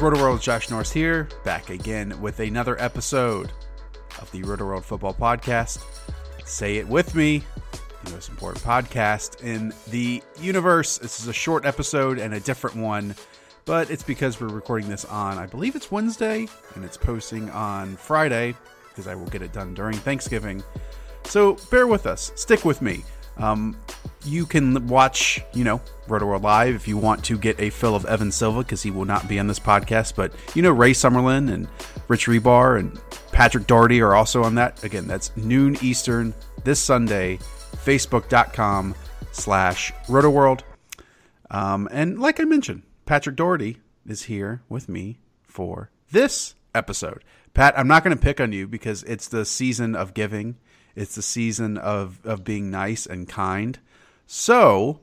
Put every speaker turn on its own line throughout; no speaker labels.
Roto World Josh Norris here, back again with another episode of the Roto World Football Podcast. Say it with me, the most important podcast in the universe. This is a short episode and a different one, but it's because we're recording this on, I believe it's Wednesday, and it's posting on Friday because I will get it done during Thanksgiving. So bear with us, stick with me. Um, you can watch, you know, Roto World Live if you want to get a fill of Evan Silva because he will not be on this podcast. But you know, Ray Summerlin and Rich Hribar and Patrick Daugherty are also on that. Again, that's noon Eastern this Sunday. Facebook.com slash Roto World. Um, and like I mentioned, Patrick Daugherty is here with me for this episode. Pat, I'm not going to pick on you because it's the season of giving. It's the season of, of being nice and kind. So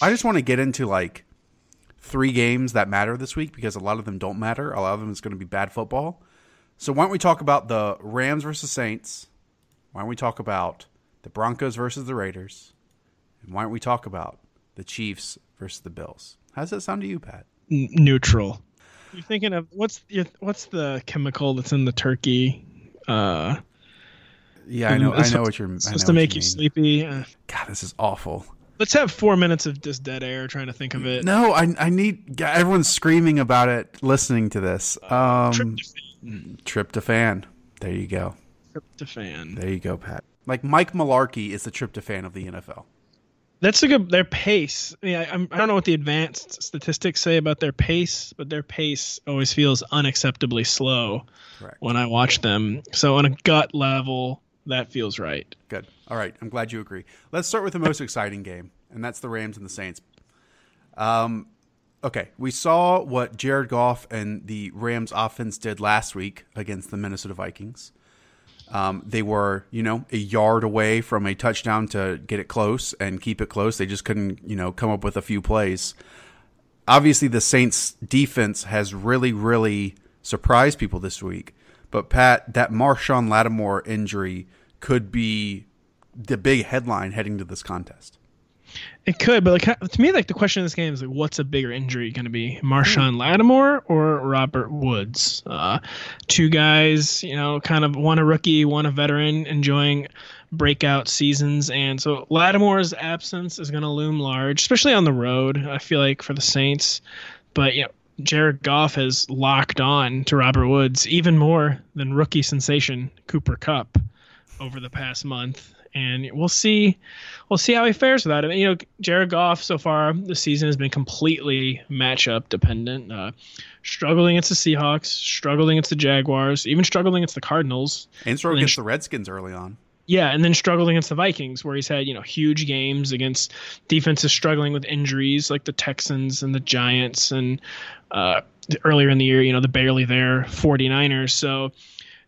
I just want to get into like three games that matter this week because a lot of them don't matter. A lot of them is going to be bad football. So why don't we talk about the Rams versus Saints? Why don't we talk about the Broncos versus the Raiders? And why don't we talk about the Chiefs versus the Bills? How does that sound to you, Pat?
N- neutral. You're thinking of what's your, what's the chemical that's in the turkey? Uh,
Yeah, I know. I know what you're.
Supposed to make you,
mean.
sleepy. Uh,
God, this is awful.
let's have four minutes of just dead air trying to think of it.
No, I I need everyone's screaming about it. Listening to this, um,
Tryptophan.
tryptophan. There you go.
Tryptophan.
There you go, Pat. Like Mike Mularkey is the tryptophan of the NFL.
That's a good. Their pace. I, mean, I, I don't know what the advanced statistics say about their pace, but their pace always feels unacceptably slow
Correct.
when I watch them. So on a gut level, that feels right.
Good. All right. I'm glad you agree. Let's start with the most exciting game, and that's the Rams and the Saints. Um, okay. We saw what Jared Goff and the Rams offense did last week against the Minnesota Vikings. Um, they were, you know, a yard away from a touchdown to get it close and keep it close. They just couldn't, you know, come up with a few plays. Obviously, the Saints defense has really, really surprised people this week. But Pat, that Marshon Lattimore injury could be the big headline heading to this contest.
It could, but like to me, like the question in this game is like, what's a bigger injury going to be, Marshon Lattimore or Robert Woods? Uh, two guys, you know, kind of one a rookie, one a veteran, enjoying breakout seasons, and so Lattimore's absence is going to loom large, especially on the road. I feel like for the Saints, but you know. Jared Goff has locked on to Robert Woods even more than rookie sensation Cooper Kupp over the past month, and we'll see we'll see how he fares without him. You know, Jared Goff so far this season has been completely matchup dependent. Uh, struggling against the Seahawks, struggling against the Jaguars, even struggling against the Cardinals.
And struggled against the Redskins early on.
Yeah, and then struggled against the Vikings, where he's had you know huge games against defenses struggling with injuries like the Texans and the Giants, and uh, earlier in the year, you know, the barely there 49ers. So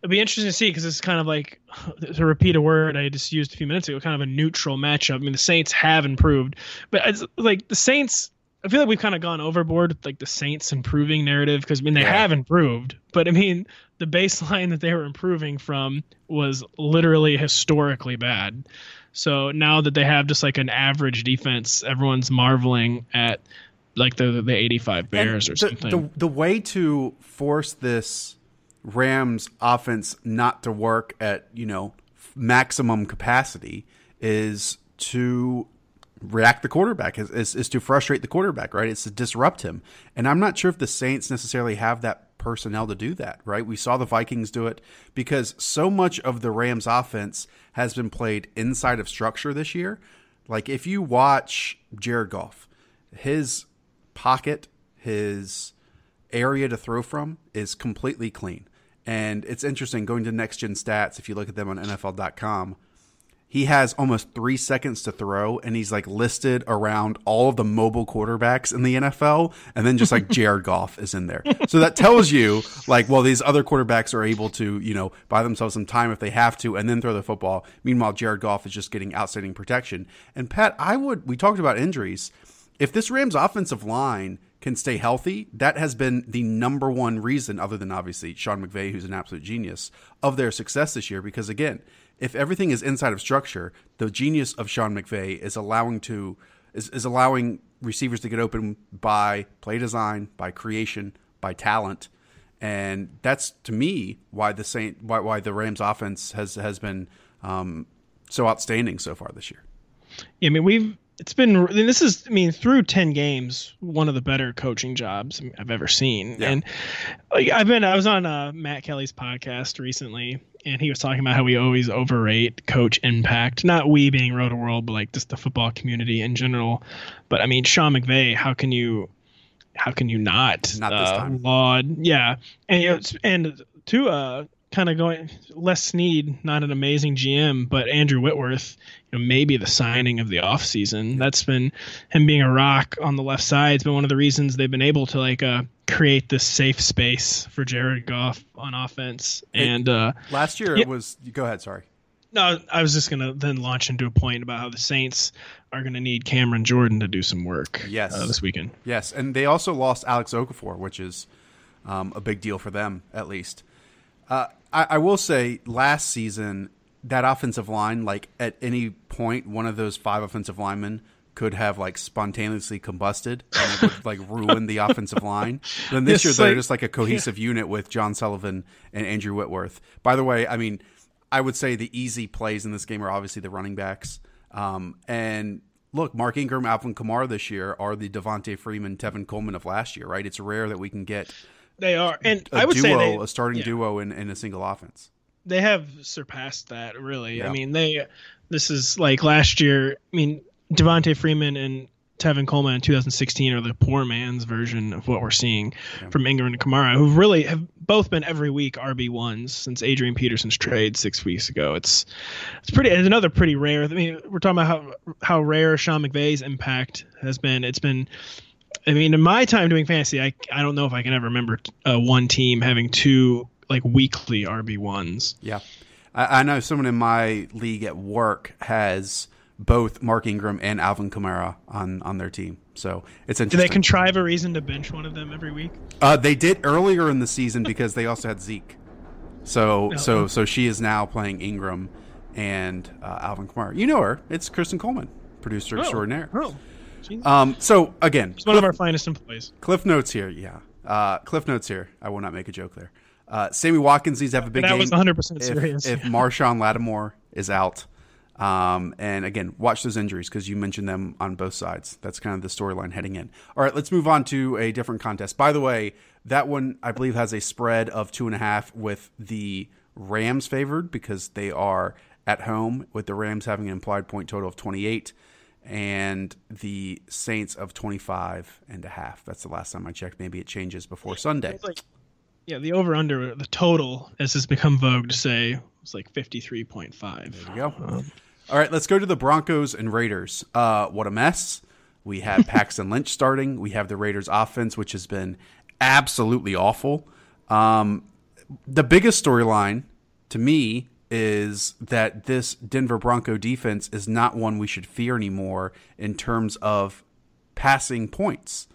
it'll be interesting to see because it's kind of like to repeat a word I just used a few minutes ago, kind of a neutral matchup. I mean, the Saints have improved, but it's like the Saints. I feel like we've kind of gone overboard with like the Saints improving narrative because I mean they
Yeah.
have improved, but I mean the baseline that they were improving from was literally historically bad. So now that they have just like an average defense, everyone's marveling at like the the 85 Bears or
And
something.
The, the, the way to force this Rams offense not to work at, you know, maximum capacity is to react the quarterback is, is, is to frustrate the quarterback, right? It's to disrupt him. And I'm not sure if the Saints necessarily have that personnel to do that, right? We saw the Vikings do it because so much of the Rams offense has been played inside of structure this year. Like if you watch Jared Goff, his pocket, his area to throw from is completely clean. And it's interesting going to next gen stats. If you look at them on NFL.com, he has almost three seconds to throw, and he's like listed around all of the mobile quarterbacks in the NFL, and then just like Jared Goff is in there. So that tells you, like, well, these other quarterbacks are able to, you know, buy themselves some time if they have to, and then throw the football. Meanwhile, Jared Goff is just getting outstanding protection. And Pat, I would, we talked about injuries. If this Rams offensive line can stay healthy, that has been the number one reason, other than obviously Sean McVay, who's an absolute genius, of their success this year. Because again, if everything is inside of structure, the genius of Sean McVay is allowing to is, is allowing receivers to get open by play design, by creation, by talent. And that's to me why the Saint why, why the Rams offense has has been um, so outstanding so far this year.
Yeah, I mean we've it's been this is I mean through 10 games one of the better coaching jobs I've ever seen. Yeah. And like I've been I was on uh, Matt Kelly's podcast recently and he was talking about how we always overrate coach impact. Not we being Roto World, but like just the football community in general. But I mean, Sean McVay, how can you, how can you not,
not uh,
laud? Yeah, and you know, and to uh, kind of going Les Snead, not an amazing GM, but Andrew Whitworth, you know, maybe the signing of the offseason. That's been him being a rock on the left side. It's been one of the reasons they've been able to like uh, create this safe space for Jared Goff on offense. And uh,
last year yeah, it was. Go ahead. Sorry.
No, I was just gonna then launch into a point about how the Saints are gonna need Cameron Jordan to do some work.
Yes,
uh, this weekend.
Yes, and they also lost Alex Okafor, which is um, a big deal for them at least. Uh, I, I will say, last season that offensive line, like at any point, one of those five offensive linemen could have like spontaneously combusted and would like ruin the offensive line. Then this year they're just like a cohesive yeah. unit with John Sullivan and Andrew Whitworth. By the way, I mean I would say the easy plays in this game are obviously the running backs. Um, and look, Mark Ingram, Alvin Kamara this year are the Devonta Freeman, Tevin Coleman of last year, right? It's rare that we can get
they are, and
I
would
duo,
say they,
a starting yeah. duo in, in a single offense.
They have surpassed that, really. Yeah. I mean, they. This is like last year. I mean, Devonta Freeman and Tevin Coleman in 2016 are the poor man's version of what we're seeing yeah. from Ingram and Kamara, who really have both been every week RB ones since Adrian Peterson's trade six weeks ago. It's it's pretty. It's another pretty rare. I mean, we're talking about how how rare Sean McVay's impact has been. It's been I mean, in my time doing fantasy, I I don't know if I can ever remember uh, one team having two like weekly RB ones.
Yeah, I, I, know someone in my league at work has both Mark Ingram and Alvin Kamara on on their team. So it's interesting.
Do they contrive a reason to bench one of them every week?
Uh, they did earlier in the season because they also had Zeke. So no. so so she is now playing Ingram and uh, Alvin Kamara. You know her. It's Kristen Coleman, producer oh. extraordinaire. Oh. Um, so again,
He's one Cliff, of our finest employees.
Cliff notes here, yeah. Uh, Cliff notes here. I will not make a joke there. Uh, Sammy Watkins needs to have a big
that
game.
was 100 percent serious.
If, if Marshon Lattimore is out, um, and again, watch those injuries because you mentioned them on both sides. That's kind of the storyline heading in. All right, let's move on to a different contest. By the way, that one I believe has a spread of two and a half with the Rams favored because they are at home, with the Rams having an implied point total of 28 and the Saints of 25 and a half. That's the last time I checked. Maybe it changes before Sunday.
Like, yeah, the over under, the total, as has become vogue to say, was like 53.5.
There you go. Um, All right, let's go to the Broncos and Raiders. Uh, what a mess. We have Paxton Lynch starting. We have the Raiders offense, which has been absolutely awful. Um, the biggest storyline to me is that this Denver Bronco defense is not one we should fear anymore in terms of passing points.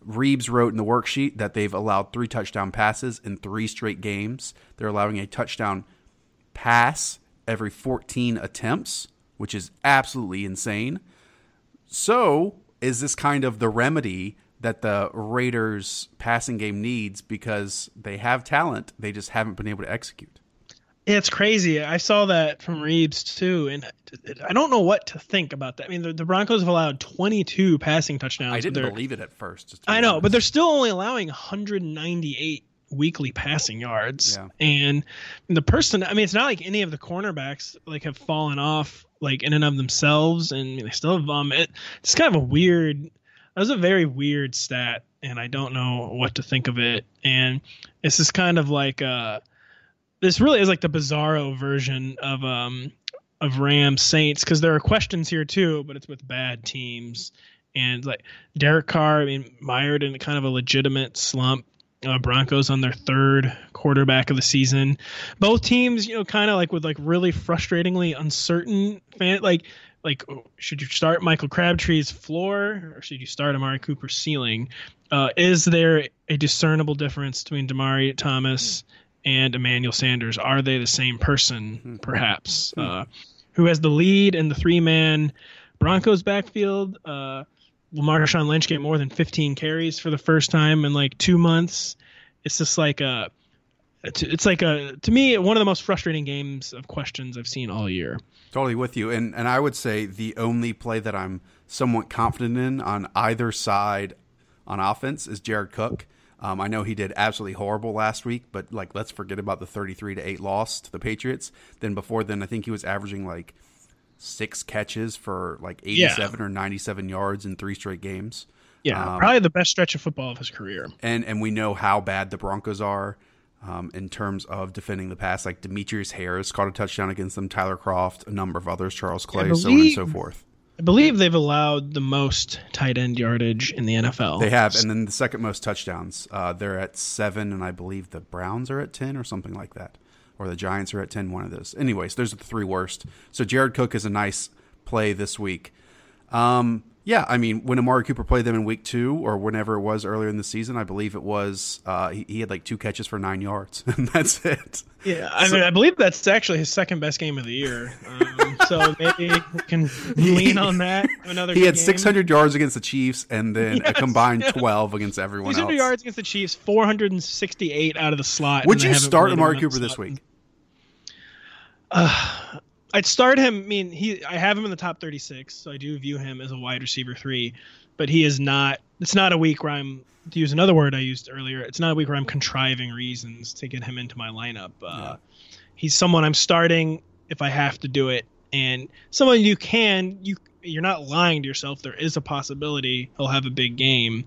Reeves wrote in the worksheet that they've allowed three touchdown passes in three straight games. They're allowing a touchdown pass every 14 attempts, which is absolutely insane. So, is this kind of the remedy that the Raiders passing game needs because they have talent, they just haven't been able to execute?
It's crazy. I saw that from Reeves too, and I don't know what to think about that. I mean, the, the Broncos have allowed 22 passing touchdowns.
I didn't believe it at first.
I know, honest. but they're still only allowing 198 weekly passing yards.
Yeah.
And the person, I mean, it's not like any of the cornerbacks like have fallen off like in and of themselves, and they still have um. It, it's kind of a weird. That was a very weird stat, and I don't know what to think of it. And it's just kind of like uh this really is like the bizarro version of um of Rams Saints because there are questions here too, but it's with bad teams and like Derek Carr. I mean, mired in kind of a legitimate slump. Uh, Broncos on their third quarterback of the season. Both teams, you know, kind of like with like really frustratingly uncertain fan like like oh, should you start Michael Crabtree's floor or should you start Amari Cooper's ceiling? Uh, is there a discernible difference between Demaryius Thomas and Emmanuel Sanders? Are they the same person, hmm. perhaps? Hmm. Uh, who has the lead in the three man Broncos backfield? Uh, will Marshawn Lynch get more than 15 carries for the first time in like two months? It's just like a. It's like a to me one of the most frustrating games of questions I've seen all year.
Totally with you, and and I would say the only play that I'm somewhat confident in on either side on offense is Jared Cook. Um, I know he did absolutely horrible last week, but like let's forget about the 33 to 8 loss to the Patriots. Then before then, I think he was averaging like six catches for like 87 yeah. or 97 yards in three straight games.
Yeah, um, probably the best stretch of football of his career.
And and we know how bad the Broncos are um, in terms of defending the pass. Like Demetrius Harris caught a touchdown against them, Tyler Kroft, a number of others, Charles Clay, believe, so on and so forth.
I believe they've allowed the most tight end yardage in the NFL.
They have, and then the second most touchdowns. Uh, they're at seven, and I believe the Browns are at ten or something like that, or the Giants are at ten. One of those. Anyways, those are the three worst. So Jared Cook is a nice play this week. Um, yeah, I mean, when Amari Cooper played them in week two or whenever it was earlier in the season, I believe it was, uh, he, he, had like two catches for nine yards, and that's it.
Yeah, I so, mean, I believe that's actually his second best game of the year. Um, so maybe we can lean on that. Another
he had game. 600 yards against the Chiefs and then yes, a combined yeah. 12 against everyone 600 else.
yards against the Chiefs, 468 out of the slot.
Would you start Amari Cooper this week?
Uh, I'd start him. I mean, he I have him in the top 36, so I do view him as a wide receiver three, but he is not. It's not a week where I'm to use another word I used earlier. It's not a week where I'm contriving reasons to get him into my lineup. Uh, yeah. He's someone I'm starting if I have to do it, and someone you can you you're not lying to yourself. There is a possibility he'll have a big game,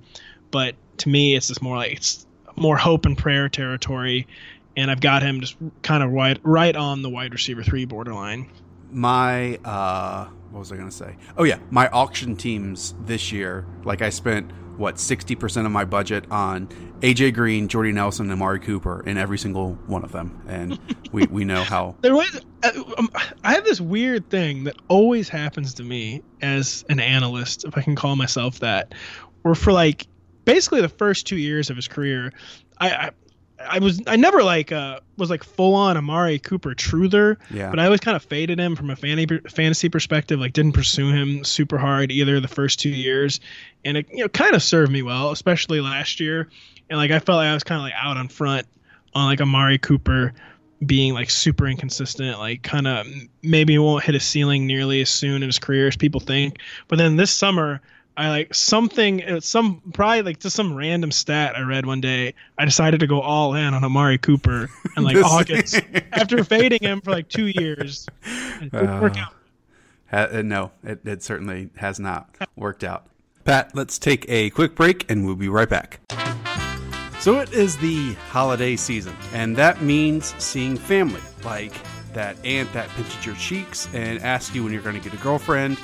but to me, it's just more like it's more hope and prayer territory and I've got him just kind of right right on the wide receiver three borderline.
My uh, what was I going to say? Oh yeah, my auction teams this year. Like I spent what sixty percent of my budget on AJ Green, Jordy Nelson, and Amari Cooper in every single one of them, and we we know how.
There was, uh, um, I have this weird thing that always happens to me as an analyst, if I can call myself that, where for like basically the first two years of his career, I, I I was I never like uh was like full on Amari Cooper truther.
Yeah.
But I always kind of faded him from a fantasy perspective. Like didn't pursue him super hard either the first two years, and it you know kind of served me well, especially last year. And like I felt like I was kind of like out on front on like Amari Cooper being like super inconsistent, like kind of maybe won't hit a ceiling nearly as soon in his career as people think. But then this summer I like something, uh, some probably like just some random stat I read one day. I decided to go all in on Amari Cooper and like August after fading him for like two years. It uh, work out.
Uh, no, it, it certainly has not worked out. Pat, let's take a quick break and we'll be right back. So it is the holiday season, and that means seeing family, like that aunt that pinches your cheeks and asks you when you're going to get a girlfriend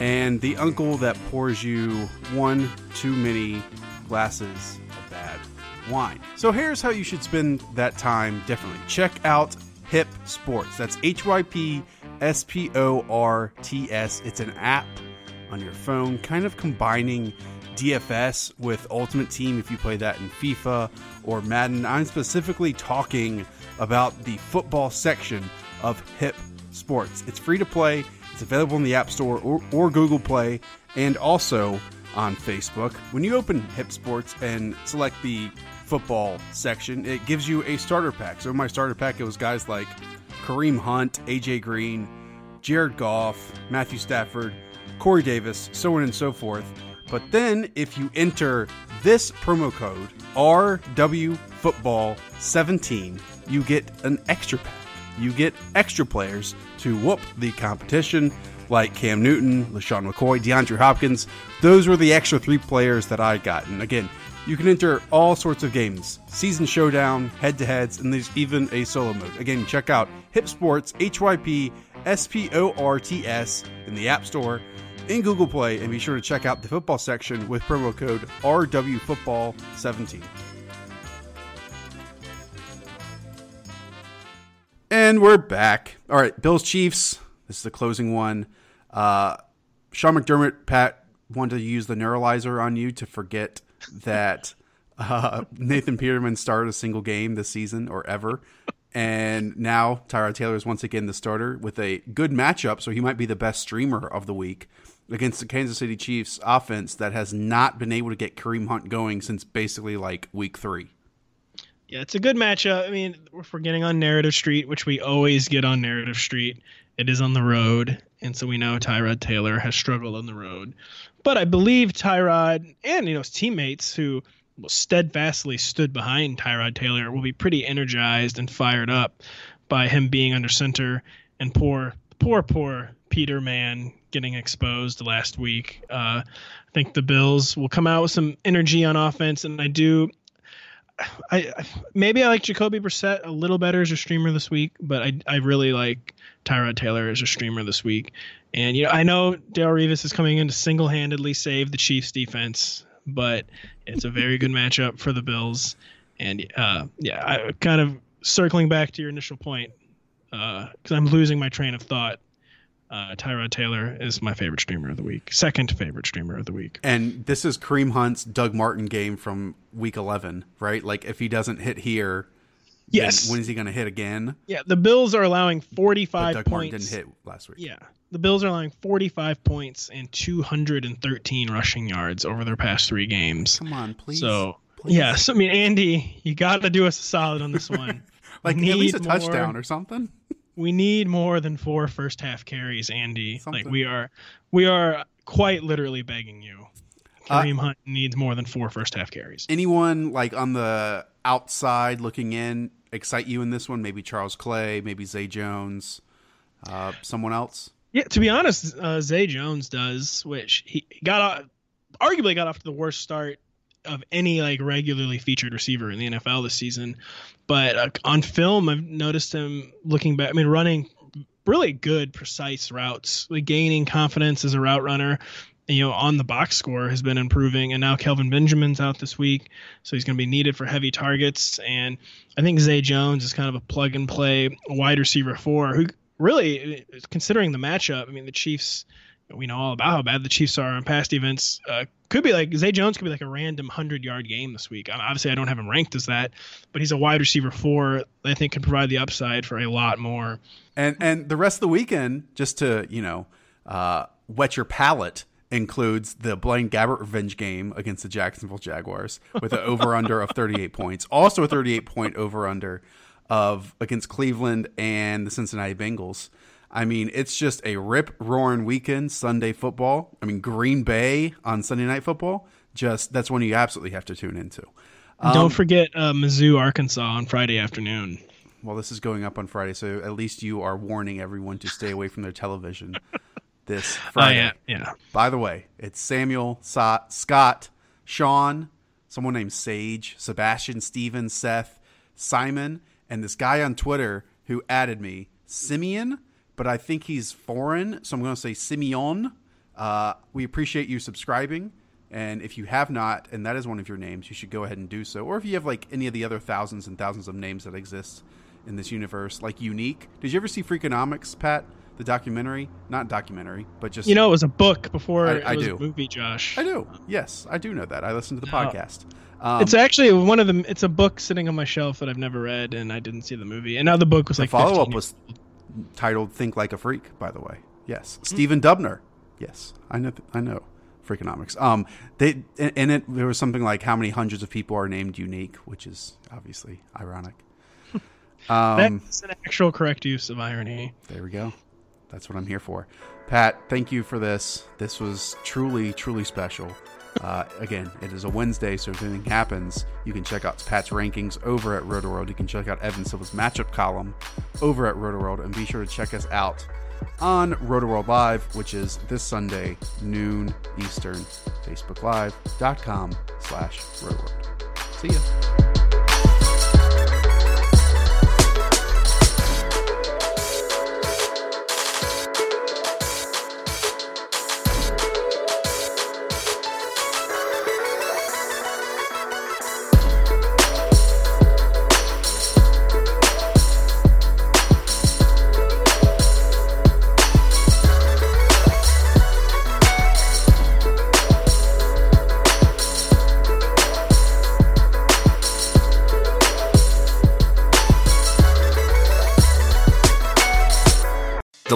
and the uncle that pours you one too many glasses of bad wine. So here's how you should spend that time differently. Check out Hip Sports. That's H Y P S P O R T S. It's an app on your phone, kind of combining DFS with Ultimate Team if you play that in FIFA or Madden. I'm specifically talking about the football section of Hip Sports. It's free to play it's available in the App Store or, or Google Play and also on Facebook. When you open HypSports and select the football section, it gives you a starter pack. So in my starter pack, it was guys like Kareem Hunt, AJ Green, Jared Goff, Matthew Stafford, Corey Davis, so on and so forth. But then if you enter this promo code RWFootball17, you get an extra pack. You get extra players to whoop the competition, like Cam Newton, LeSean McCoy, DeAndre Hopkins. Those were the extra three players that I got. And again, you can enter all sorts of games season showdown, head to heads, and there's even a solo mode. Again, check out HypSports, H Y P S P O R T S, in the App Store, in Google Play, and be sure to check out the football section with promo code RWFootball17. And we're back. All right, Bills Chiefs. This is the closing one. Uh, Sean McDermott, Pat, wanted to use the neuralizer on you to forget that uh, Nathan Peterman started a single game this season or ever. And now Tyrod Taylor is once again the starter with a good matchup, so he might be the best streamer of the week against the Kansas City Chiefs offense that has not been able to get Kareem Hunt going since basically like week three.
Yeah, it's a good matchup. I mean, if we're getting on Narrative Street, which we always get on Narrative Street, it is on the road, and so we know Tyrod Taylor has struggled on the road. But I believe Tyrod and you know his teammates who steadfastly stood behind Tyrod Taylor will be pretty energized and fired up by him being under center and poor, poor, poor Peter Peterman getting exposed last week. Uh, I think the Bills will come out with some energy on offense, and I do. I maybe I like Jacoby Brissett a little better as a streamer this week, but I I really like Tyrod Taylor as a streamer this week. And you know I know Darrelle Revis is coming in to single handedly save the Chiefs defense, but it's a very good matchup for the Bills. And uh, yeah, I kind of circling back to your initial point because uh, I'm losing my train of thought uh, Tyrod Taylor is my favorite streamer of the week, second favorite streamer of the week.
And this is Kareem Hunt's Doug Martin game from week 11, right? Like if he doesn't hit here,
yes,
when is he going to hit again?
Yeah, the Bills are allowing 45
Doug
points.
Martin didn't hit last week.
Yeah, the Bills are allowing 45 points and 213 rushing yards over their past three games.
Come on, please.
So
please.
so I mean, Andy, you got to do us a solid on this one.
like at least a
more-
touchdown or something.
We need more than four first half carries, Andy.
Something.
Like we are, we are quite literally begging you.
Uh,
Kareem Hunt needs more than four first half carries.
Anyone like on the outside looking in excite you in this one? Maybe Charles Clay, maybe Zay Jones, uh, someone else.
Yeah, to be honest, uh, Zay Jones does, which he he got off, arguably got off to the worst start of any like regularly featured receiver in the NFL this season. But uh, on film, I've noticed him looking back. I mean, running really good, precise routes, like gaining confidence as a route runner. You know, on the box score has been improving, and now Kelvin Benjamin's out this week, so he's going to be needed for heavy targets. And I think Zay Jones is kind of a plug and play wide receiver four who really, considering the matchup, I mean, the Chiefs, we know all about how bad the Chiefs are on past events. Uh, could be like Zay Jones could be like a random hundred yard game this week. I- Obviously, I don't have him ranked as that, but he's a wide receiver four. I think can provide the upside for a lot more.
And and the rest of the weekend, just to you know, uh, wet your palate, includes the Blaine Gabbert revenge game against the Jacksonville Jaguars with an over under of 38 points. Also a 38 point over under of against Cleveland and the Cincinnati Bengals. I mean, it's just a rip roaring weekend Sunday football. I mean, Green Bay on Sunday night football. Just that's one you absolutely have to tune into.
don't forget uh, Mizzou, Arkansas on Friday afternoon.
Well, this is going up on Friday, so at least you are warning everyone to stay away from their television this
Oh
Friday.
yeah, yeah.
By the way, it's Samuel, Sa- Scott, Sean, someone named Sage, Sebastian, Steven, Seth, Simon, and this guy on Twitter who added me, Simeon, but I think he's foreign, so I'm going to say Simeon. Uh, we appreciate you subscribing. And if you have not, and that is one of your names, you should go ahead and do so. Or if you have like any of the other thousands and thousands of names that exist in this universe, like Unique. Did you ever see Freakonomics, Pat? The documentary? Not documentary, but just
You know, it was a book before
I-
it
I
was
do.
a movie. Josh.
I do. Yes, I do know that. I listened to the
No.
podcast. Um,
It's actually one of them. It's a book sitting on my shelf that I've never read, and I didn't see the movie. And now the book was
the
like
follow up was titled "Think Like a Freak." By the way, yes, Stephen Dubner. Yes, I know. I know. Freakonomics. Um, they in, in it there was something like how many hundreds of people are named unique, which is obviously ironic. Um,
That's an actual correct use of irony.
there we go. That's what I'm here for. Pat, thank you for this. This was truly, truly special. Uh, again, it is a Wednesday, so if anything happens, you can check out Pat's rankings over at RotoWorld. You can check out Evan Silva's matchup column over at RotoWorld, and be sure to check us out on RotoWorld Live, which is this Sunday, noon Eastern, Facebook facebooklive.com slash RotoWorld. See ya.